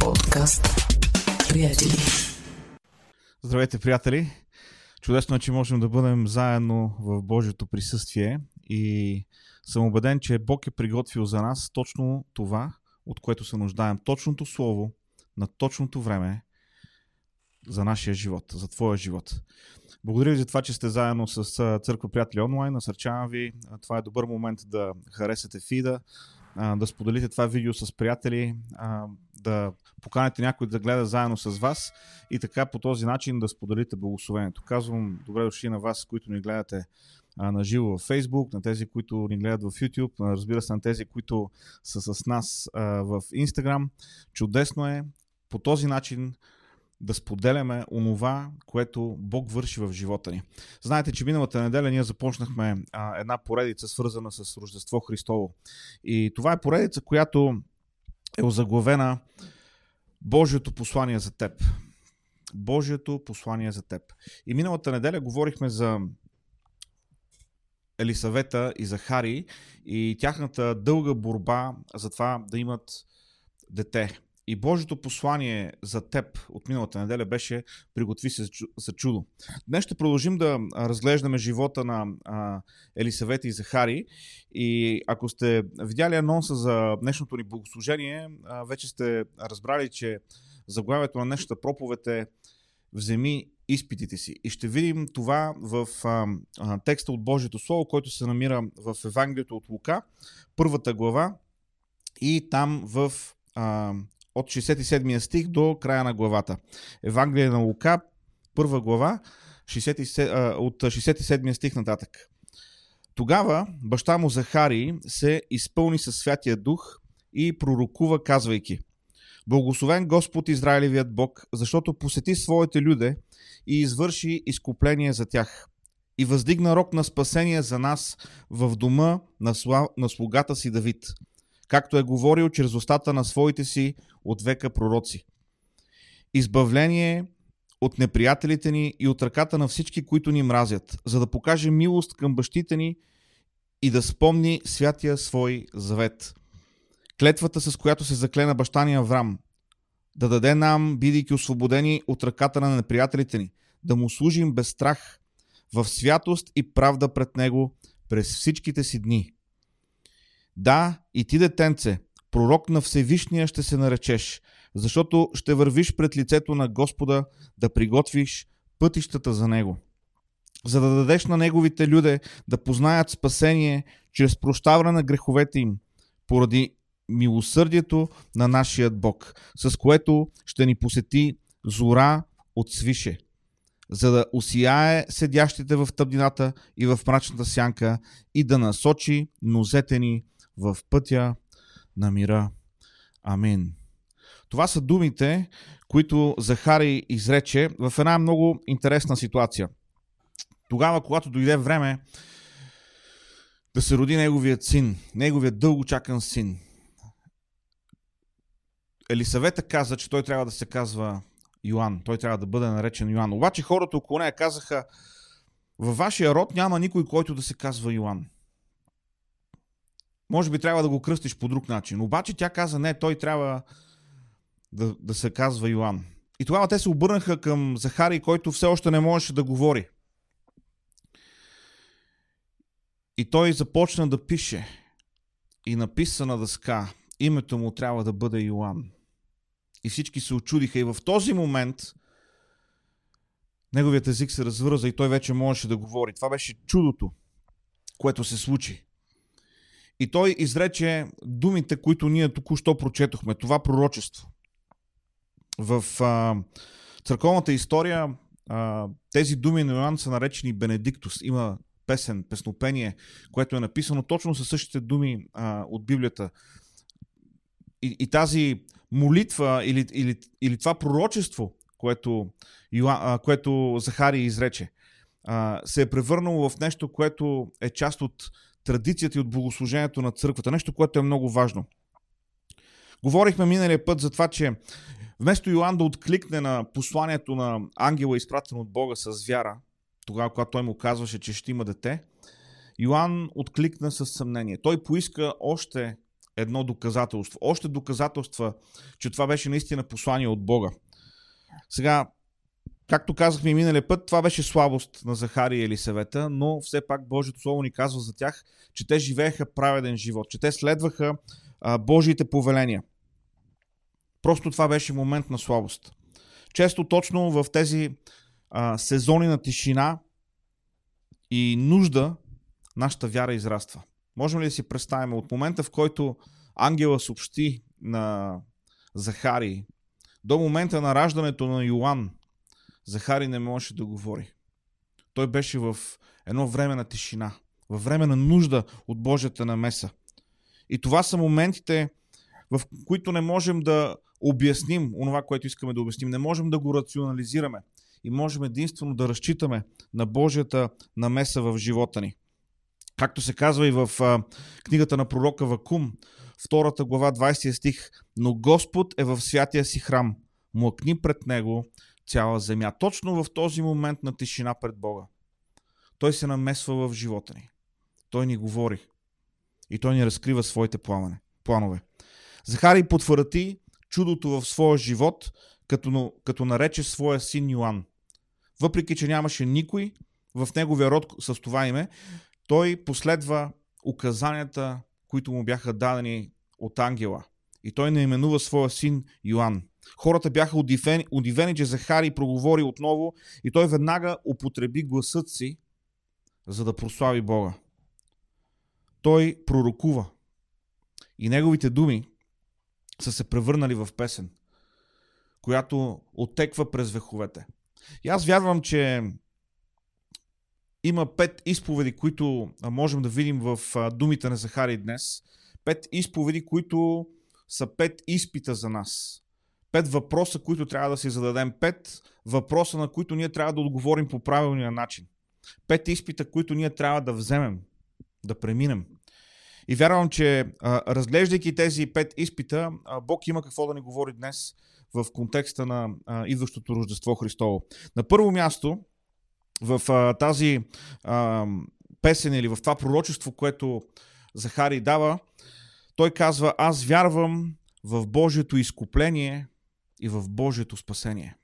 Подкаст. Приятели. Здравейте, приятели! Чудесно е, че можем да бъдем заедно в Божието присъствие и съм убеден, че Бог е приготвил за нас точно това, от което се нуждаем. Точното Слово на точното време за нашия живот, за твоя живот. Благодаря ви за това, че сте заедно с Църква Приятели онлайн. Насърчавам ви. Това е добър момент да харесате фида, да споделите това видео с приятели, да поканите някой да гледа заедно с вас и така по този начин да споделите благословението. Казвам добре дошли на вас, които ни гледате на живо в Facebook, на тези, които ни гледат в YouTube, разбира се на тези, които са с нас в Instagram. Чудесно е по този начин да споделяме онова, което Бог върши в живота ни. Знаете, че миналата неделя ние започнахме една поредица, свързана с Рождество Христово. И това е поредица, която е озаглавена Божието послание за теб. Божието послание за теб. И миналата неделя говорихме за Елисавета и Захари и тяхната дълга борба за това да имат дете. И Божието послание за теб от миналата неделя беше приготви се за чудо. Днес ще продължим да разглеждаме живота на Елисавет и Захари. И ако сте видяли анонса за днешното ни богослужение, вече сте разбрали, че заглавието на днешната проповед е Вземи изпитите си. И ще видим това в а, а, текста от Божието Слово, който се намира в Евангелието от Лука, първата глава и там в а, от 67 стих до края на главата. Евангелие на Лука, първа глава, 67, от 67 стих нататък. Тогава баща му Захари се изпълни със Святия Дух и пророкува, казвайки Благословен Господ Израилевият Бог, защото посети своите люде и извърши изкупление за тях. И въздигна рок на спасение за нас в дома на, на слугата си Давид – както е говорил чрез устата на своите си от века пророци. Избавление от неприятелите ни и от ръката на всички, които ни мразят, за да покаже милост към бащите ни и да спомни святия свой завет. Клетвата, с която се заклена баща ни Аврам, да даде нам, бидейки освободени от ръката на неприятелите ни, да му служим без страх, в святост и правда пред него през всичките си дни. Да, и ти, детенце, пророк на Всевишния ще се наречеш, защото ще вървиш пред лицето на Господа да приготвиш пътищата за Него. За да дадеш на Неговите люде да познаят спасение чрез прощаване на греховете им, поради милосърдието на нашия Бог, с което ще ни посети зора от свише, за да осияе седящите в тъмнината и в мрачната сянка и да насочи нозете ни в пътя на мира. Амин. Това са думите, които Захари изрече в една много интересна ситуация. Тогава, когато дойде време да се роди неговият син, неговият дълго чакан син, Елисавета каза, че той трябва да се казва Йоан. Той трябва да бъде наречен Йоан. Обаче хората около нея казаха, във вашия род няма никой, който да се казва Йоан може би трябва да го кръстиш по друг начин. Обаче тя каза, не, той трябва да, да се казва Йоан. И тогава те се обърнаха към Захари, който все още не можеше да говори. И той започна да пише. И написа на дъска, името му трябва да бъде Йоан. И всички се очудиха. И в този момент неговият език се развърза и той вече можеше да говори. Това беше чудото, което се случи. И той изрече думите, които ние току-що прочетохме, това пророчество. В а, църковната история а, тези думи на Йоанн са наречени Бенедиктус. Има песен, песнопение, което е написано точно със същите думи а, от Библията. И, и тази молитва или, или, или това пророчество, което, Йоан, а, което Захарий изрече, а, се е превърнало в нещо, което е част от традицията и от богослужението на църквата. Нещо, което е много важно. Говорихме миналия път за това, че вместо Йоан да откликне на посланието на ангела, изпратено от Бога с вяра, тогава, когато той му казваше, че ще има дете, Йоан откликна с съмнение. Той поиска още едно доказателство. Още доказателства, че това беше наистина послание от Бога. Сега, както казахме миналия път, това беше слабост на Захария и Елисавета, но все пак Божието Слово ни казва за тях, че те живееха праведен живот, че те следваха а, Божиите повеления. Просто това беше момент на слабост. Често точно в тези а, сезони на тишина и нужда нашата вяра израства. Можем ли да си представим от момента, в който ангела съобщи на Захари, до момента на раждането на Йоан, Захари не можеше да говори. Той беше в едно време на тишина, във време на нужда от Божията намеса. И това са моментите, в които не можем да обясним онова, което искаме да обясним. Не можем да го рационализираме. И можем единствено да разчитаме на Божията намеса в живота ни. Както се казва и в а, книгата на пророка Вакум, втората глава, 20 стих. Но Господ е в святия си храм. Млъкни пред Него цяла земя. Точно в този момент на тишина пред Бога. Той се намесва в живота ни. Той ни говори. И той ни разкрива своите планове. Захарий потвърди чудото в своя живот, като, като нарече своя син Йоан. Въпреки, че нямаше никой в неговия род с това име, той последва указанията, които му бяха дадени от ангела. И той наименува своя син Йоан. Хората бяха удивени, удивени че Захарий проговори отново и той веднага употреби гласът си, за да прослави Бога. Той пророкува. И неговите думи са се превърнали в песен, която отеква през вековете. И аз вярвам, че има пет изповеди, които можем да видим в думите на Захари днес. Пет изповеди, които са пет изпита за нас. Пет въпроса, които трябва да си зададем. Пет въпроса, на които ние трябва да отговорим по правилния начин. Пет изпита, които ние трябва да вземем, да преминем. И вярвам, че разглеждайки тези пет изпита, Бог има какво да ни говори днес в контекста на идващото Рождество Христово. На първо място, в тази песен или в това пророчество, което Захарий дава, той казва, аз вярвам в Божието изкупление и в Божието спасение.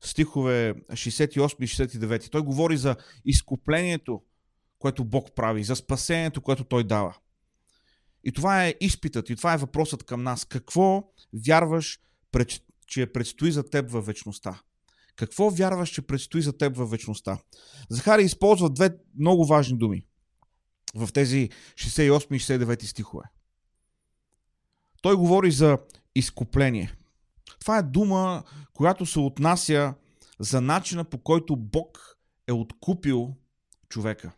Стихове 68 и 69. Той говори за изкуплението, което Бог прави, за спасението, което Той дава. И това е изпитът, и това е въпросът към нас. Какво вярваш, че предстои за теб във вечността? Какво вярваш, че предстои за теб във вечността? Захари използва две много важни думи в тези 68 и 69 стихове. Той говори за изкупление. Това е дума, която се отнася за начина по който Бог е откупил човека.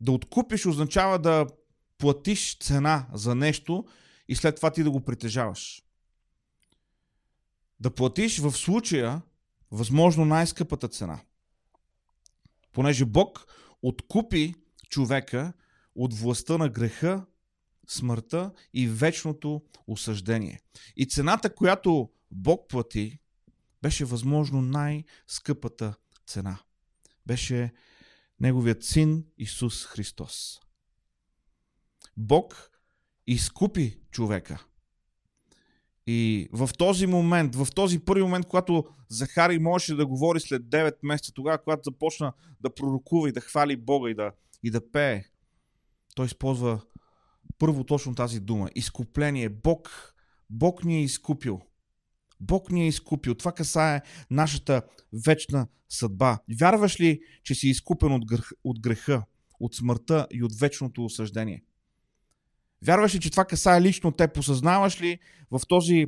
Да откупиш означава да платиш цена за нещо и след това ти да го притежаваш. Да платиш в случая възможно най-скъпата цена. Понеже Бог откупи човека от властта на греха, смъртта и вечното осъждение. И цената, която Бог плати, беше възможно най-скъпата цена. Беше Неговият син Исус Христос. Бог изкупи човека. И в този момент, в този първи момент, когато Захари можеше да говори след 9 месеца, тогава, когато започна да пророкува и да хвали Бога и да, и да пее, той използва първо точно тази дума. Изкупление. Бог, Бог ни е изкупил. Бог ни е изкупил. Това касае нашата вечна съдба. Вярваш ли, че си изкупен от, грех, от греха, от смъртта и от вечното осъждение? Вярваш ли, че това касае лично те? Посъзнаваш ли в този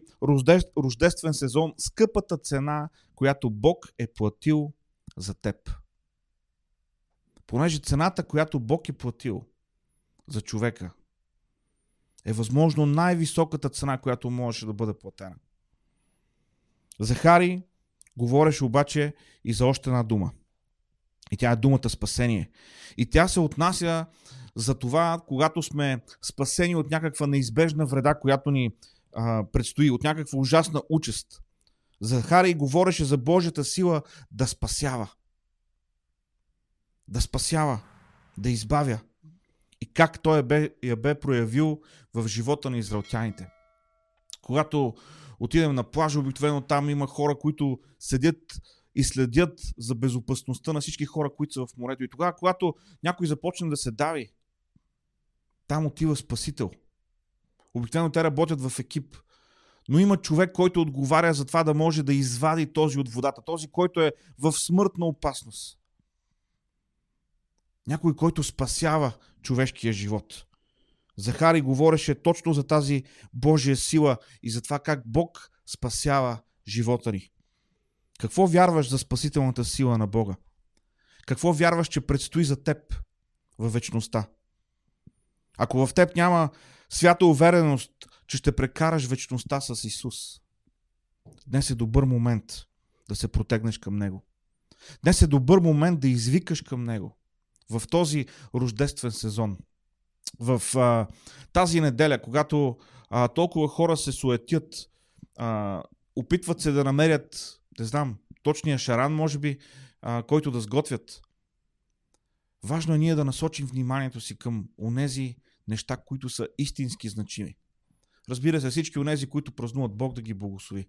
рождествен сезон скъпата цена, която Бог е платил за теб? Понеже цената, която Бог е платил за човека, е възможно най-високата цена, която можеше да бъде платена. Захари говореше обаче и за още една дума. И тя е думата спасение. И тя се отнася за това, когато сме спасени от някаква неизбежна вреда, която ни а, предстои, от някаква ужасна участ. Захарий говореше за Божията сила да спасява. Да спасява, да избавя. Как той я бе, я бе проявил в живота на израелтяните. Когато отидем на плажа, обикновено там има хора, които седят и следят за безопасността на всички хора, които са в морето. И тогава, когато някой започне да се дави, там отива Спасител. Обикновено те работят в екип. Но има човек, който отговаря за това да може да извади този от водата. Този, който е в смъртна опасност. Някой, който спасява човешкия живот. Захари говореше точно за тази Божия сила и за това как Бог спасява живота ни. Какво вярваш за спасителната сила на Бога? Какво вярваш, че предстои за теб във вечността? Ако в теб няма свята увереност, че ще прекараш вечността с Исус, днес е добър момент да се протегнеш към Него. Днес е добър момент да извикаш към Него в този рождествен сезон. В а, тази неделя, когато а, толкова хора се суетят, а, опитват се да намерят, не знам, точния шаран, може би, а, който да сготвят. Важно е ние да насочим вниманието си към онези неща, които са истински значими. Разбира се, всички онези, които празнуват Бог да ги благослови.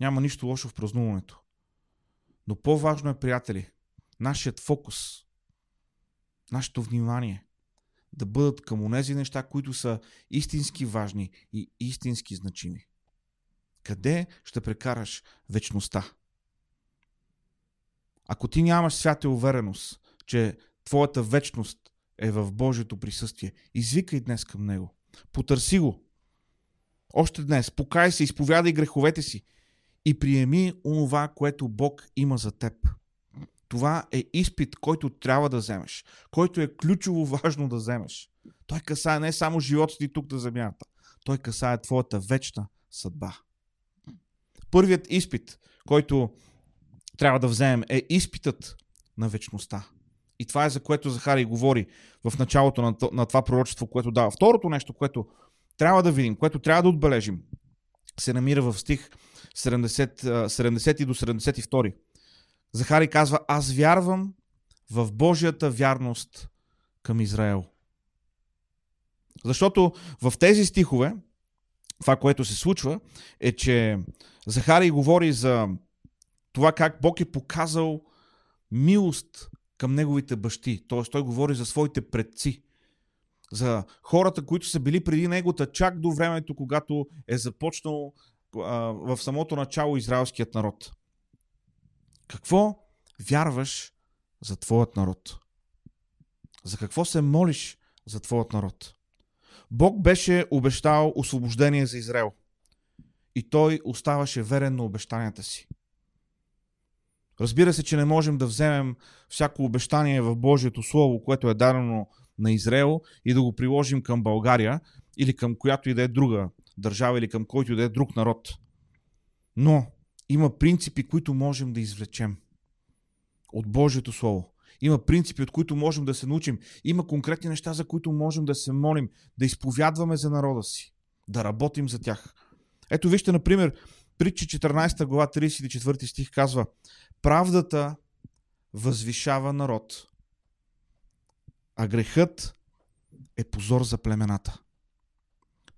Няма нищо лошо в празнуването. Но по-важно е, приятели, нашият фокус, нашето внимание да бъдат към онези неща, които са истински важни и истински значими. Къде ще прекараш вечността? Ако ти нямаш свята увереност, че твоята вечност е в Божието присъствие, извикай днес към Него. Потърси го. Още днес. Покай се, изповядай греховете си и приеми онова, което Бог има за теб. Това е изпит, който трябва да вземеш, който е ключово важно да вземеш. Той касае не само живота ти тук на земята, той касае твоята вечна съдба. Първият изпит, който трябва да вземем, е изпитът на вечността. И това е за което Захарий говори в началото на, на това пророчество, което дава. Второто нещо, което трябва да видим, което трябва да отбележим, се намира в стих 70, 70 до 72. Захари казва, аз вярвам в Божията вярност към Израел. Защото в тези стихове, това, което се случва, е, че Захари говори за това как Бог е показал милост към неговите бащи. Т.е. той говори за своите предци. За хората, които са били преди него, чак до времето, когато е започнал а, в самото начало израелският народ. Какво вярваш за твоят народ? За какво се молиш за твоят народ? Бог беше обещал освобождение за Израел. И той оставаше верен на обещанията си. Разбира се, че не можем да вземем всяко обещание в Божието Слово, което е дадено на Израел и да го приложим към България или към която и да е друга държава или към който и да е друг народ. Но има принципи, които можем да извлечем от Божието Слово. Има принципи, от които можем да се научим. Има конкретни неща, за които можем да се молим, да изповядваме за народа си, да работим за тях. Ето вижте, например, Притча 14 глава 34 стих казва Правдата възвишава народ, а грехът е позор за племената.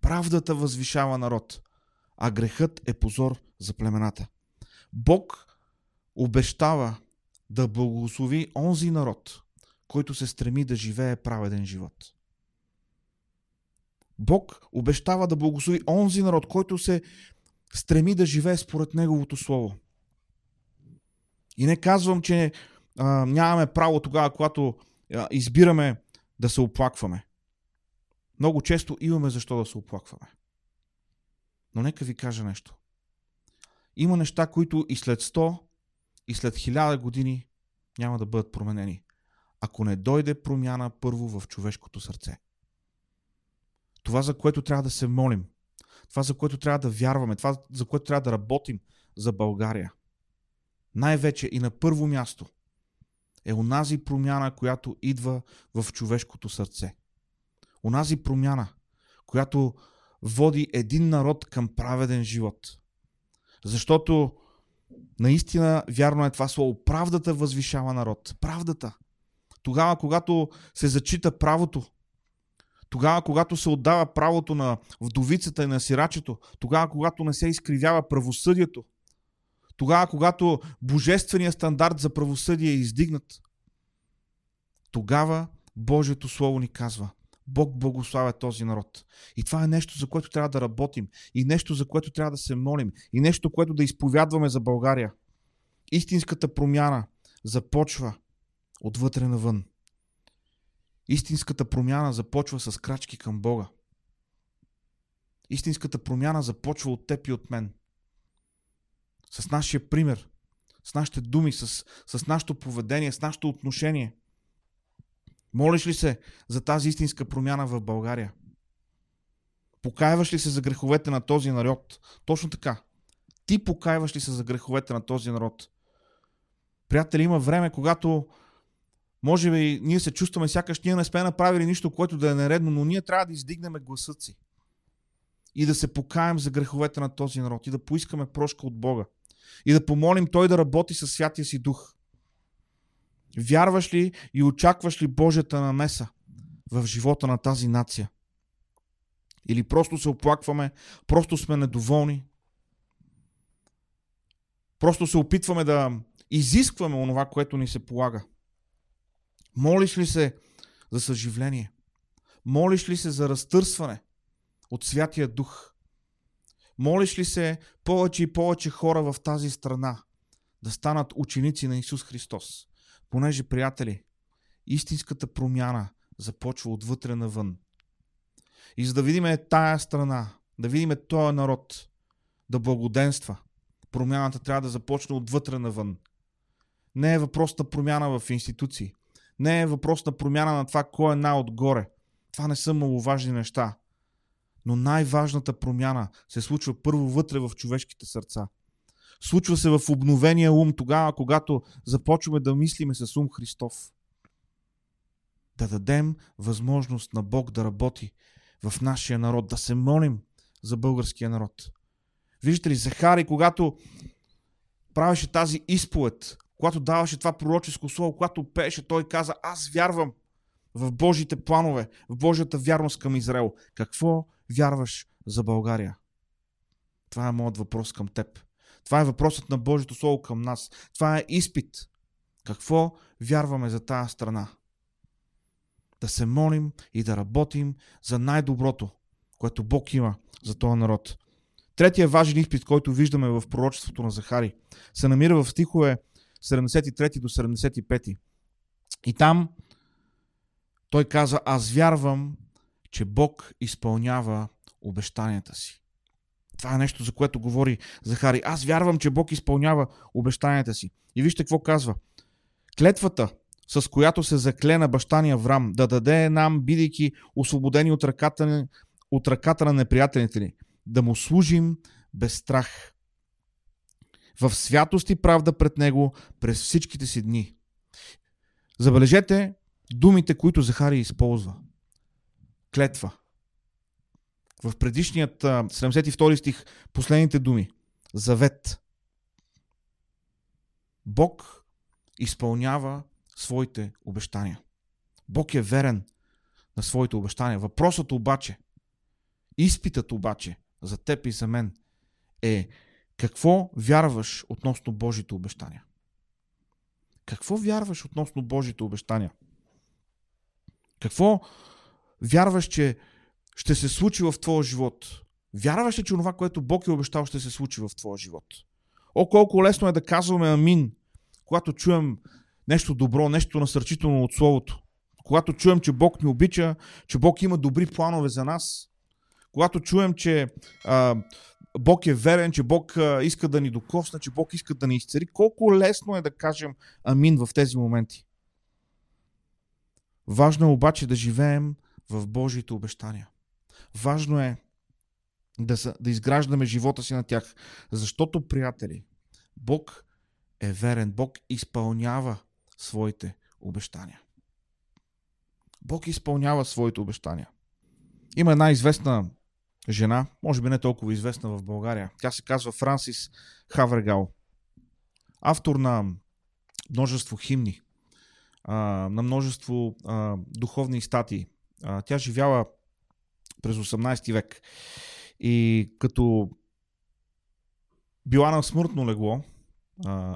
Правдата възвишава народ, а грехът е позор за племената. Бог обещава да благослови онзи народ, който се стреми да живее праведен живот. Бог обещава да благослови онзи народ, който се стреми да живее според Неговото Слово. И не казвам, че а, нямаме право тогава, когато а, избираме да се оплакваме. Много често имаме защо да се оплакваме. Но нека ви кажа нещо. Има неща, които и след 100, и след 1000 години няма да бъдат променени. Ако не дойде промяна първо в човешкото сърце. Това, за което трябва да се молим, това, за което трябва да вярваме, това, за което трябва да работим за България. Най-вече и на първо място е онази промяна, която идва в човешкото сърце. Онази промяна, която води един народ към праведен живот. Защото наистина вярно е това слово. Правдата възвишава народ. Правдата. Тогава, когато се зачита правото. Тогава, когато се отдава правото на вдовицата и на сирачето. Тогава, когато не се изкривява правосъдието. Тогава, когато божественият стандарт за правосъдие е издигнат. Тогава Божието Слово ни казва – Бог благославя този народ. И това е нещо, за което трябва да работим. И нещо, за което трябва да се молим. И нещо, което да изповядваме за България. Истинската промяна започва отвътре навън. Истинската промяна започва с крачки към Бога. Истинската промяна започва от теб и от мен. С нашия пример, с нашите думи, с, с нашето поведение, с нашето отношение – Молиш ли се за тази истинска промяна в България? Покаяваш ли се за греховете на този народ? Точно така. Ти покаяваш ли се за греховете на този народ? Приятели, има време, когато може би ние се чувстваме сякаш ние не сме направили нищо, което да е нередно, но ние трябва да издигнем гласът си и да се покаем за греховете на този народ и да поискаме прошка от Бога и да помолим Той да работи със святия си дух. Вярваш ли и очакваш ли Божията намеса в живота на тази нация? Или просто се оплакваме, просто сме недоволни, просто се опитваме да изискваме онова, което ни се полага. Молиш ли се за съживление? Молиш ли се за разтърсване от Святия Дух? Молиш ли се повече и повече хора в тази страна да станат ученици на Исус Христос? Понеже, приятели, истинската промяна започва отвътре навън. И за да видим тая страна, да видим този народ, да благоденства, промяната трябва да започне отвътре навън. Не е въпрос на промяна в институции. Не е въпрос на промяна на това кой е най-отгоре. Това не са маловажни неща. Но най-важната промяна се случва първо вътре в човешките сърца. Случва се в обновения ум тогава, когато започваме да мислиме с ум Христов. Да дадем възможност на Бог да работи в нашия народ, да се молим за българския народ. Виждате ли, Захари, когато правеше тази изповед, когато даваше това пророческо слово, когато пееше, той каза, аз вярвам в Божите планове, в Божията вярност към Израел. Какво вярваш за България? Това е моят въпрос към теб. Това е въпросът на Божието Слово към нас. Това е изпит. Какво вярваме за тази страна? Да се молим и да работим за най-доброто, което Бог има за този народ. Третия важен изпит, който виждаме в пророчеството на Захари, се намира в стихове 73 до 75. И там той каза, аз вярвам, че Бог изпълнява обещанията си. Това е нещо, за което говори Захари. Аз вярвам, че Бог изпълнява обещанията си. И вижте какво казва. Клетвата, с която се закле на баща ни Аврам, да даде нам, бидейки освободени от ръката, от ръката на неприятелите ни, да му служим без страх. В святост и правда пред него през всичките си дни. Забележете думите, които Захари използва. Клетва в предишният 72 стих последните думи. Завет. Бог изпълнява своите обещания. Бог е верен на своите обещания. Въпросът обаче, изпитът обаче за теб и за мен е какво вярваш относно Божите обещания? Какво вярваш относно Божите обещания? Какво вярваш, че ще се случи в твоя живот? Вярваш ли, че това, което Бог е обещал, ще се случи в твоя живот? О, колко лесно е да казваме амин, когато чуем нещо добро, нещо насърчително от Словото. Когато чуем, че Бог ни обича, че Бог има добри планове за нас. Когато чуем, че а, Бог е верен, че Бог а, иска да ни докосне, че Бог иска да ни изцери, колко лесно е да кажем амин в тези моменти. Важно е обаче да живеем в Божиите обещания. Важно е да, са, да изграждаме живота си на тях. Защото, приятели, Бог е верен. Бог изпълнява своите обещания. Бог изпълнява своите обещания. Има една известна жена, може би не толкова известна в България. Тя се казва Франсис Хаврегал. Автор на множество химни. на множество духовни статии. Тя живяла през 18 век. И като била на смъртно легло,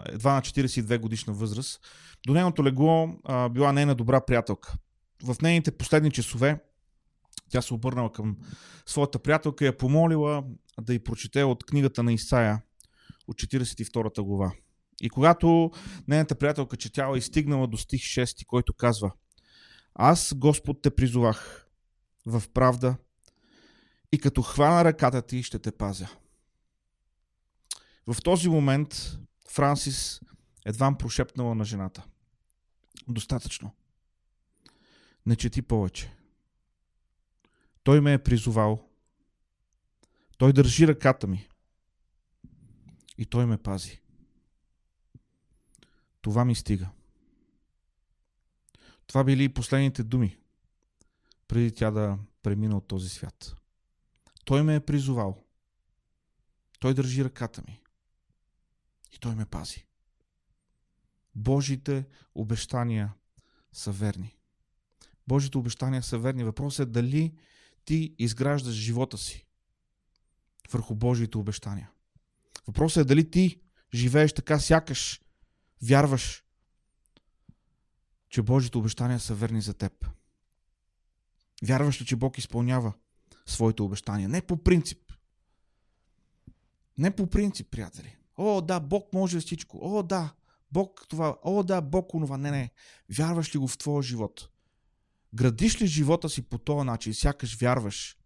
едва на 42 годишна възраст, до нейното легло била нейна добра приятелка. В нейните последни часове тя се обърнала към своята приятелка и я помолила да й прочете от книгата на Исаия от 42 глава. И когато нейната приятелка четяла и стигнала до стих 6, който казва Аз, Господ, те призовах в правда и като хвана ръката ти, ще те пазя. В този момент Франсис едва прошепнала на жената. Достатъчно. Не чети повече. Той ме е призовал. Той държи ръката ми. И той ме пази. Това ми стига. Това били и последните думи, преди тя да премина от този свят. Той ме е призовал. Той държи ръката ми. И той ме пази. Божите обещания са верни. Божите обещания са верни. Въпросът е дали ти изграждаш живота си върху Божиите обещания. Въпросът е дали ти живееш така, сякаш вярваш, че Божите обещания са верни за теб. Вярваш ли, че Бог изпълнява своите обещания? Не по принцип. Не по принцип, приятели. О, да, Бог може всичко. О, да, Бог това. О, да, Бог онова. Не, не. Вярваш ли го в твоя живот? Градиш ли живота си по този начин, сякаш вярваш,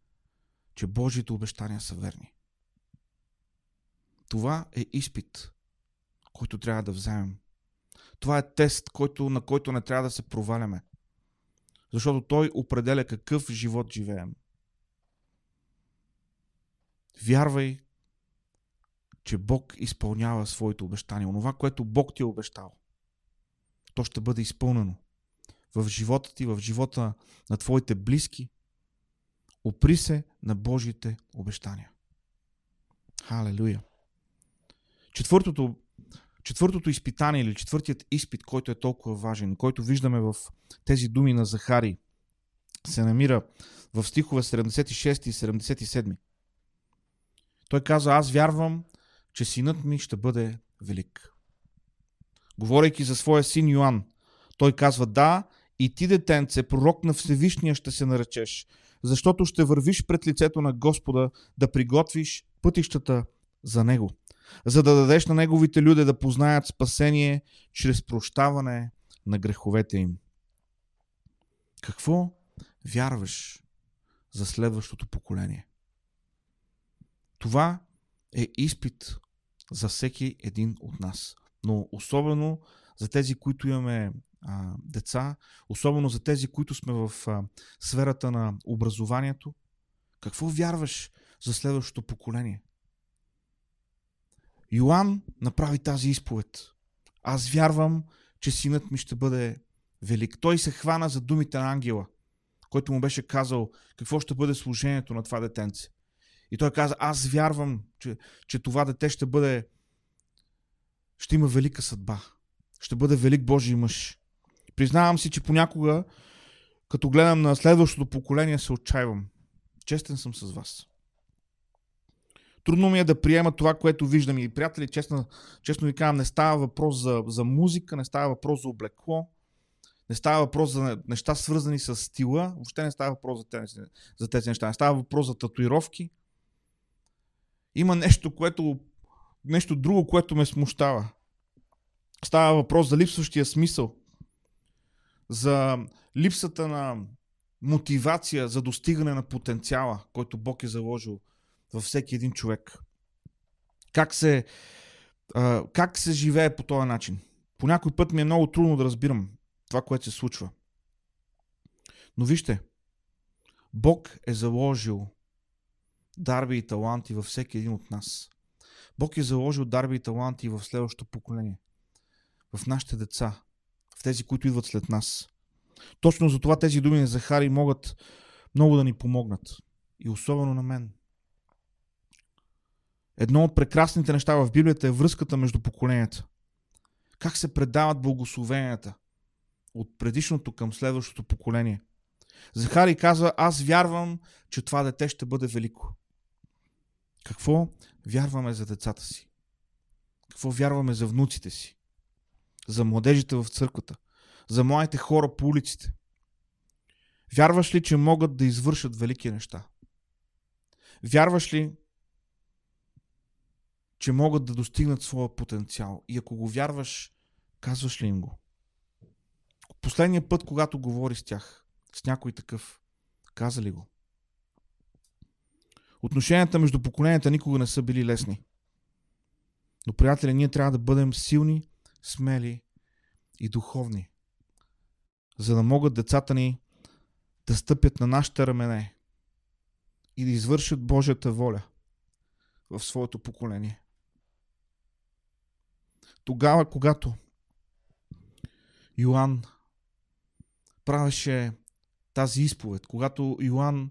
че Божиите обещания са верни? Това е изпит, който трябва да вземем. Това е тест, който, на който не трябва да се проваляме. Защото той определя какъв живот живеем. Вярвай, че Бог изпълнява своите обещания. Онова, което Бог ти е обещал, то ще бъде изпълнено в живота ти, в живота на твоите близки. Опри се на Божите обещания. Халелуя. Четвъртото, четвъртото изпитание или четвъртият изпит, който е толкова важен, който виждаме в тези думи на Захари, се намира в стихове 76 и 77. Той каза, аз вярвам, че синът ми ще бъде велик. Говорейки за своя син Йоанн, той казва, да, и ти, детенце, пророк на Всевишния ще се наречеш, защото ще вървиш пред лицето на Господа да приготвиш пътищата за Него, за да дадеш на Неговите люди да познаят спасение чрез прощаване на греховете им. Какво вярваш за следващото поколение? Това е изпит за всеки един от нас. Но особено за тези, които имаме а, деца, особено за тези, които сме в а, сферата на образованието. Какво вярваш за следващото поколение? Йоанн направи тази изповед. Аз вярвам, че синът ми ще бъде велик. Той се хвана за думите на ангела, който му беше казал какво ще бъде служението на това детенце. И той каза, аз вярвам, че, че това дете ще бъде, ще има велика съдба. Ще бъде велик Божий мъж. Признавам си, че понякога, като гледам на следващото поколение, се отчаивам. Честен съм с вас. Трудно ми е да приема това, което виждам. И, приятели, честно, честно ви казвам, не става въпрос за, за музика, не става въпрос за облекло, не става въпрос за неща свързани с стила, въобще не става въпрос за тези, за тези неща. Не става въпрос за татуировки. Има нещо, което, нещо друго, което ме смущава. Става въпрос за липсващия смисъл за липсата на мотивация за достигане на потенциала, който Бог е заложил във всеки един човек. Как се, как се живее по този начин? По някой път ми е много трудно да разбирам това, което се случва. Но вижте, Бог е заложил дарби и таланти във всеки един от нас. Бог е заложил дарби и таланти в следващото поколение. В нашите деца, в тези, които идват след нас. Точно за това тези думи на Захари могат много да ни помогнат. И особено на мен. Едно от прекрасните неща в Библията е връзката между поколенията. Как се предават благословенията от предишното към следващото поколение. Захари казва, аз вярвам, че това дете ще бъде велико. Какво вярваме за децата си? Какво вярваме за внуците си? За младежите в църквата? За младите хора по улиците? Вярваш ли, че могат да извършат велики неща? Вярваш ли, че могат да достигнат своя потенциал? И ако го вярваш, казваш ли им го? Последния път, когато говори с тях, с някой такъв, каза ли го? Отношенията между поколенията никога не са били лесни. Но, приятели, ние трябва да бъдем силни, смели и духовни, за да могат децата ни да стъпят на нашите рамене и да извършат Божията воля в своето поколение. Тогава, когато Йоанн правеше тази изповед, когато Йоанн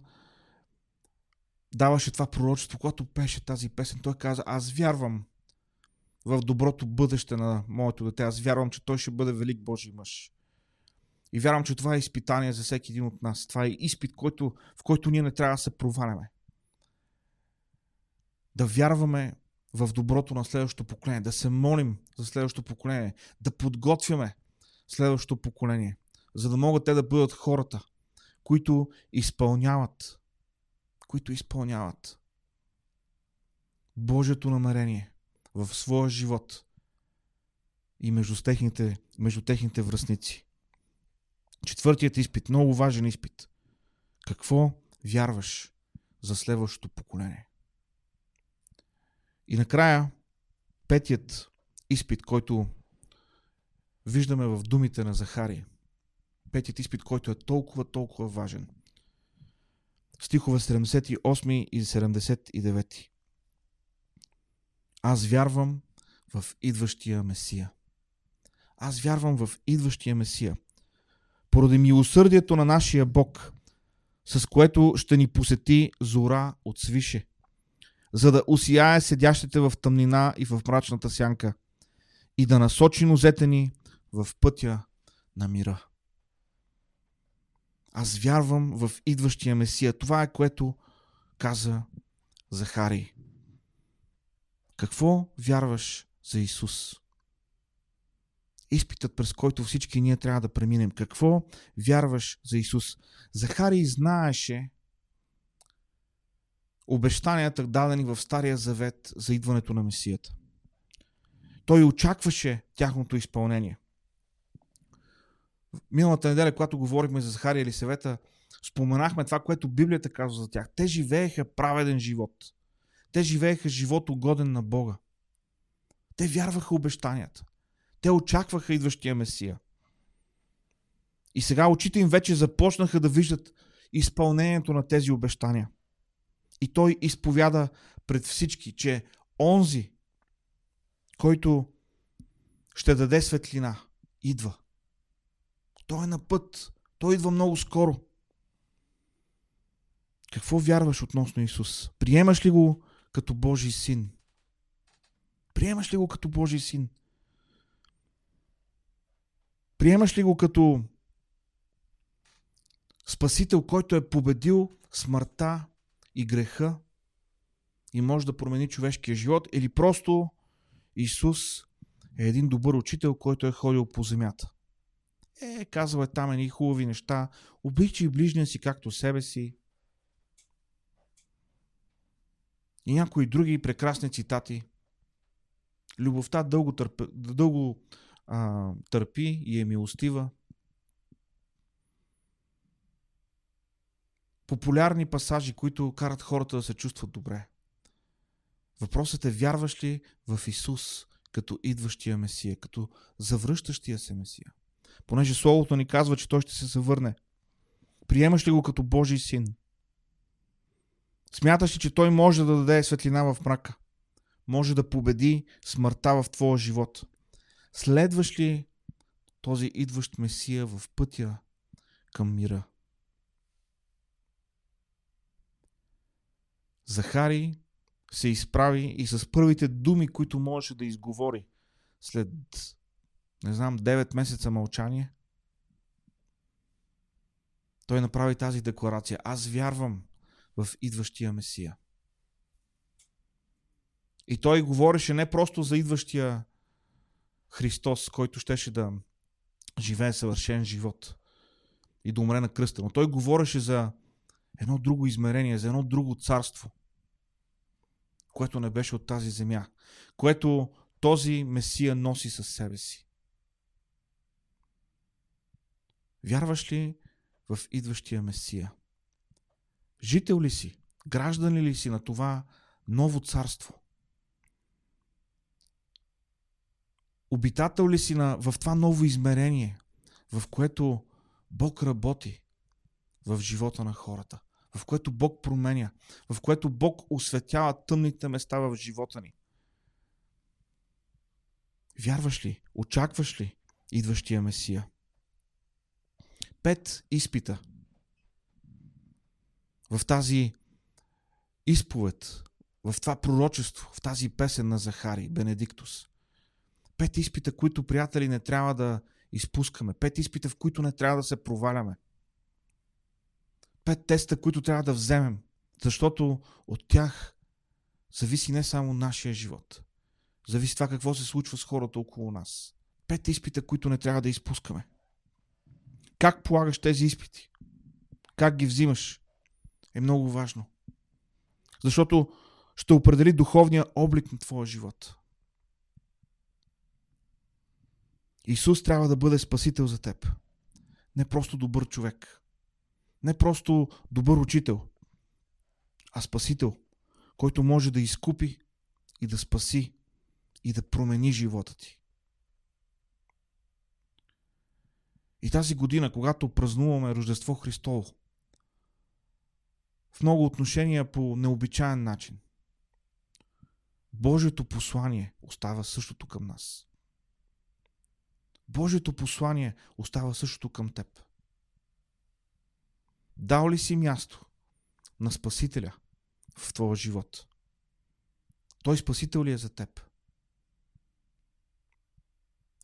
даваше това пророчество, когато пеше тази песен, той каза, аз вярвам в доброто бъдеще на моето дете. Аз вярвам, че той ще бъде велик Божий мъж. И вярвам, че това е изпитание за всеки един от нас. Това е изпит, който, в който ние не трябва да се проваляме. Да вярваме в доброто на следващото поколение, да се молим за следващото поколение, да подготвяме следващото поколение, за да могат те да бъдат хората, които изпълняват, които изпълняват Божието намерение в своя живот и между техните, между техните връзници. Четвъртият изпит, много важен изпит. Какво вярваш за следващото поколение? И накрая, петият изпит, който виждаме в думите на Захария. Петият изпит, който е толкова, толкова важен. Стихове 78 и 79. Аз вярвам в идващия Месия. Аз вярвам в идващия Месия. Поради милосърдието на нашия Бог, с което ще ни посети зора от свише, за да усияе седящите в тъмнина и в мрачната сянка и да насочи нозете ни в пътя на мира. Аз вярвам в идващия Месия. Това е което каза Захарий. Какво вярваш за Исус? Изпитът, през който всички ние трябва да преминем. Какво вярваш за Исус? Захарий знаеше обещанията, дадени в Стария Завет за идването на Месията. Той очакваше тяхното изпълнение. Миналата неделя, когато говорихме за Захария или Съвета, споменахме това, което Библията казва за тях. Те живееха праведен живот – те живееха живот угоден на Бога. Те вярваха обещанията. Те очакваха идващия Месия. И сега очите им вече започнаха да виждат изпълнението на тези обещания. И той изповяда пред всички, че онзи, който ще даде светлина, идва. Той е на път. Той идва много скоро. Какво вярваш относно Исус? Приемаш ли го като Божий син? Приемаш ли го като Божий син? Приемаш ли го като Спасител, който е победил смъртта и греха и може да промени човешкия живот, или просто Исус е един добър учител, който е ходил по земята. Е, казва е там едни хубави неща. Обичай ближния си както себе си. и някои други прекрасни цитати. Любовта дълго, търпи, дълго а, търпи и е милостива. Популярни пасажи, които карат хората да се чувстват добре. Въпросът е, вярваш ли в Исус като идващия Месия, като завръщащия се Месия? Понеже Словото ни казва, че Той ще се завърне. Приемаш ли го като Божий син? Смяташ ли, че той може да даде светлина в мрака? Може да победи смъртта в твоя живот? Следваш ли този идващ Месия в пътя към мира? Захари се изправи и с първите думи, които можеше да изговори след, не знам, 9 месеца мълчание, той направи тази декларация. Аз вярвам в идващия Месия. И той говореше не просто за идващия Христос, който щеше да живее съвършен живот и да умре на кръста, но той говореше за едно друго измерение, за едно друго царство, което не беше от тази земя, което този Месия носи със себе си. Вярваш ли в идващия Месия? Жител ли си? Граждани ли си на това ново царство? Обитател ли си на, в това ново измерение, в което Бог работи в живота на хората, в което Бог променя, в което Бог осветява тъмните места в живота ни? Вярваш ли? Очакваш ли идващия Месия? Пет изпита в тази изповед, в това пророчество, в тази песен на Захари, Бенедиктус. Пет изпита, които, приятели, не трябва да изпускаме. Пет изпита, в които не трябва да се проваляме. Пет теста, които трябва да вземем, защото от тях зависи не само нашия живот. Зависи това какво се случва с хората около нас. Пет изпита, които не трябва да изпускаме. Как полагаш тези изпити? Как ги взимаш? Е много важно. Защото ще определи духовния облик на твоя живот. Исус трябва да бъде спасител за теб. Не просто добър човек. Не просто добър учител, а спасител, който може да изкупи и да спаси и да промени живота ти. И тази година, когато празнуваме Рождество Христово, в много отношения по необичаен начин, Божието послание остава същото към нас. Божието послание остава същото към теб. Дал ли си място на Спасителя в твоя живот? Той Спасител ли е за теб?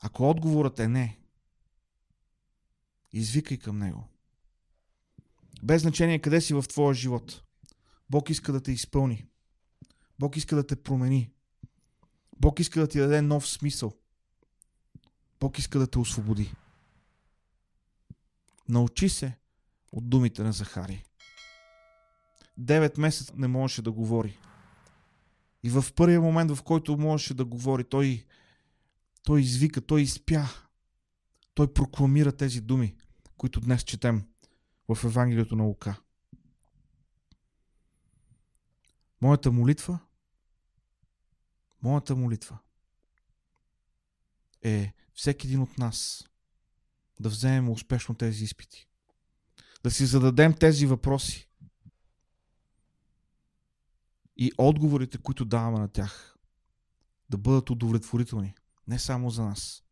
Ако отговорът е не, извикай към Него. Без значение къде си в твоя живот. Бог иска да те изпълни. Бог иска да те промени. Бог иска да ти даде нов смисъл. Бог иска да те освободи. Научи се от думите на Захари. Девет месеца не можеше да говори. И в първия момент, в който можеше да говори, той, той извика, той изпя. Той прокламира тези думи, които днес четем в Евангелието на Лука. Моята молитва, моята молитва е всеки един от нас да вземем успешно тези изпити. Да си зададем тези въпроси. И отговорите, които даваме на тях, да бъдат удовлетворителни. Не само за нас,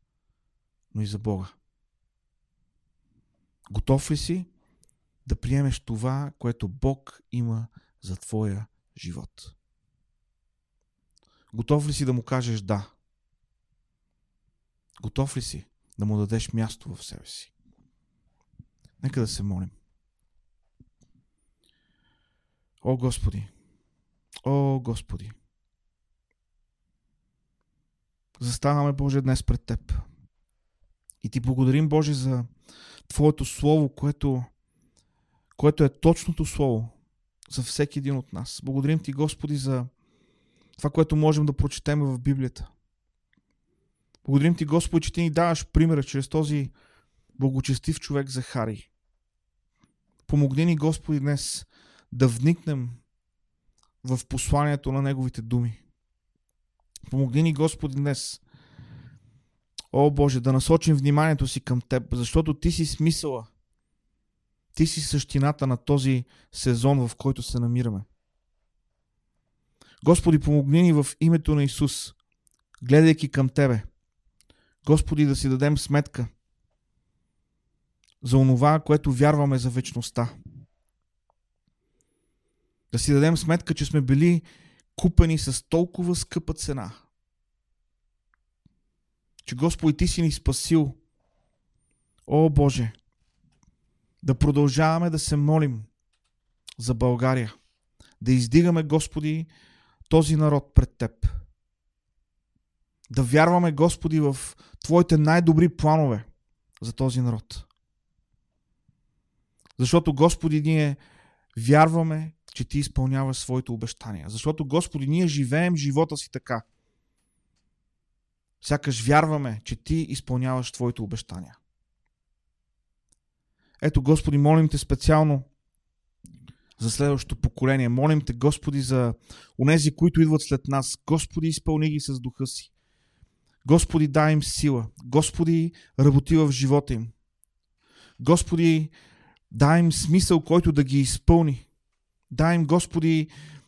но и за Бога. Готов ли си да приемеш това, което Бог има за твоя живот? Готов ли си да му кажеш да? Готов ли си да му дадеш място в себе си? Нека да се молим. О Господи! О Господи! Заставаме, Боже, днес пред Теб. И Ти благодарим, Боже, за Твоето Слово, което, което е точното Слово за всеки един от нас. Благодарим Ти, Господи, за това, което можем да прочетем в Библията. Благодарим Ти, Господи, че Ти ни даваш примера чрез този благочестив човек Захари. Помогни ни, Господи, днес да вникнем в посланието на Неговите думи. Помогни ни, Господи, днес, о Боже, да насочим вниманието си към Теб, защото Ти си смисъла. Ти си същината на този сезон, в който се намираме. Господи, помогни ни в името на Исус, гледайки към Тебе. Господи, да си дадем сметка за онова, което вярваме за вечността. Да си дадем сметка, че сме били купени с толкова скъпа цена. Че Господи, Ти си ни спасил. О, Боже! да продължаваме да се молим за България. Да издигаме, Господи, този народ пред Теб. Да вярваме, Господи, в Твоите най-добри планове за този народ. Защото, Господи, ние вярваме, че Ти изпълняваш своите обещания. Защото, Господи, ние живеем живота си така. Сякаш вярваме, че Ти изпълняваш Твоите обещания. Ето, Господи, молим Те специално за следващото поколение. Молим Те, Господи, за онези, които идват след нас. Господи, изпълни ги с духа си. Господи, дай им сила. Господи, работи в живота им. Господи, дай им смисъл, който да ги изпълни. Дай им, Господи,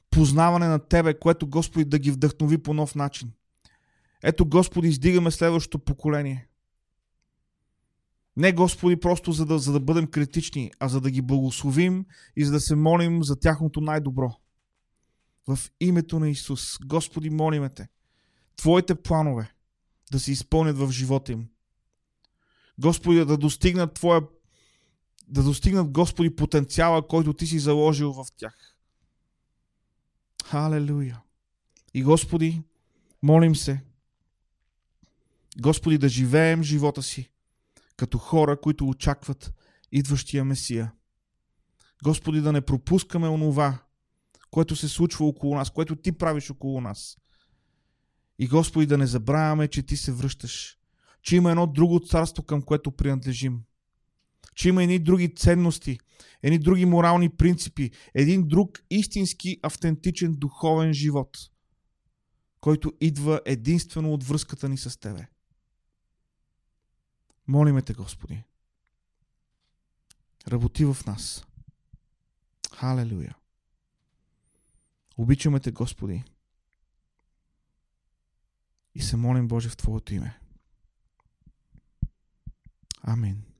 познаване на Тебе, което, Господи, да ги вдъхнови по нов начин. Ето, Господи, издигаме следващото поколение. Не, Господи, просто за да, за да бъдем критични, а за да ги благословим и за да се молим за тяхното най-добро. В името на Исус, Господи, молиме Те, Твоите планове да се изпълнят в живота им. Господи, да достигнат Твоя да достигнат, Господи, потенциала, който Ти си заложил в тях. Халелуя! И Господи, молим се, Господи, да живеем живота си като хора, които очакват идващия Месия. Господи, да не пропускаме онова, което се случва около нас, което Ти правиш около нас. И Господи, да не забравяме, че Ти се връщаш, че има едно друго царство, към което принадлежим – че има едни други ценности, едни други морални принципи, един друг истински автентичен духовен живот, който идва единствено от връзката ни с Тебе. Молиме Те, Господи. Работи в нас. Халелуя. Обичаме Те, Господи. И се молим, Боже, в Твоето име. Амин.